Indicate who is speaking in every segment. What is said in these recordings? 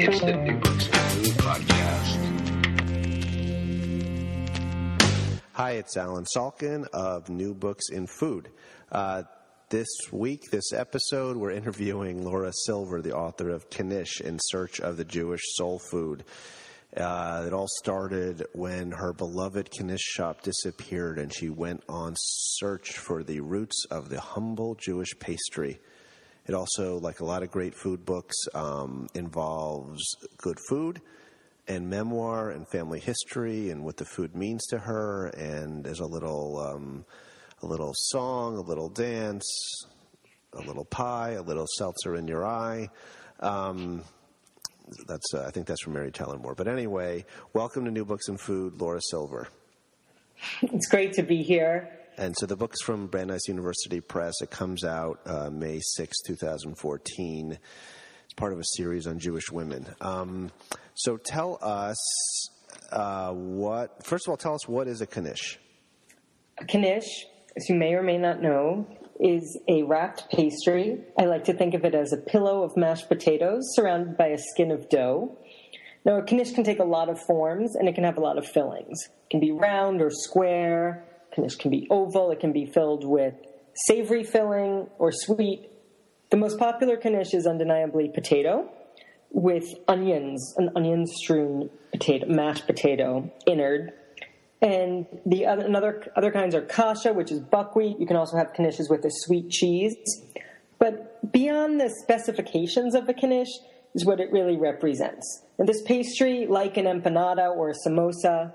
Speaker 1: It's the New Books Food podcast.
Speaker 2: Hi, it's Allen Salkin of New Books in Food. Uh, this week, this episode, we're interviewing Laura Silver, the author of Knish in Search of the Jewish Soul Food. Uh, it all started when her beloved Knish shop disappeared and she went on search for the roots of the humble Jewish pastry. It also, like a lot of great food books, um, involves good food and memoir and family history and what the food means to her. And there's a little, um, a little song, a little dance, a little pie, a little seltzer in your eye. Um, that's uh, I think that's from Mary Tyler Moore. But anyway, welcome to New Books and Food, Laura Silver.
Speaker 3: It's great to be here.
Speaker 2: And so the book's from Brandeis University Press. It comes out uh, May 6, 2014. It's part of a series on Jewish women. Um, so tell us uh, what, first of all, tell us what is a knish?
Speaker 3: A knish, as you may or may not know, is a wrapped pastry. I like to think of it as a pillow of mashed potatoes surrounded by a skin of dough. Now, a knish can take a lot of forms and it can have a lot of fillings. It can be round or square. Knish can be oval. It can be filled with savory filling or sweet. The most popular knish is undeniably potato with onions, an onion strewn potato, mashed potato innard. And the other, another, other kinds are kasha, which is buckwheat. You can also have knishes with a sweet cheese. But beyond the specifications of the knish is what it really represents. And this pastry, like an empanada or a samosa,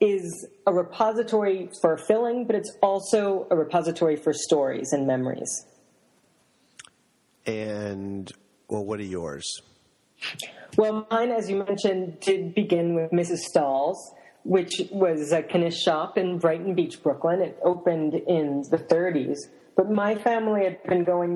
Speaker 3: is a repository for filling, but it's also a repository for stories and memories.
Speaker 2: And, well, what are yours?
Speaker 3: Well, mine, as you mentioned, did begin with Mrs. Stahl's, which was a knish shop in Brighton Beach, Brooklyn. It opened in the 30s, but my family had been going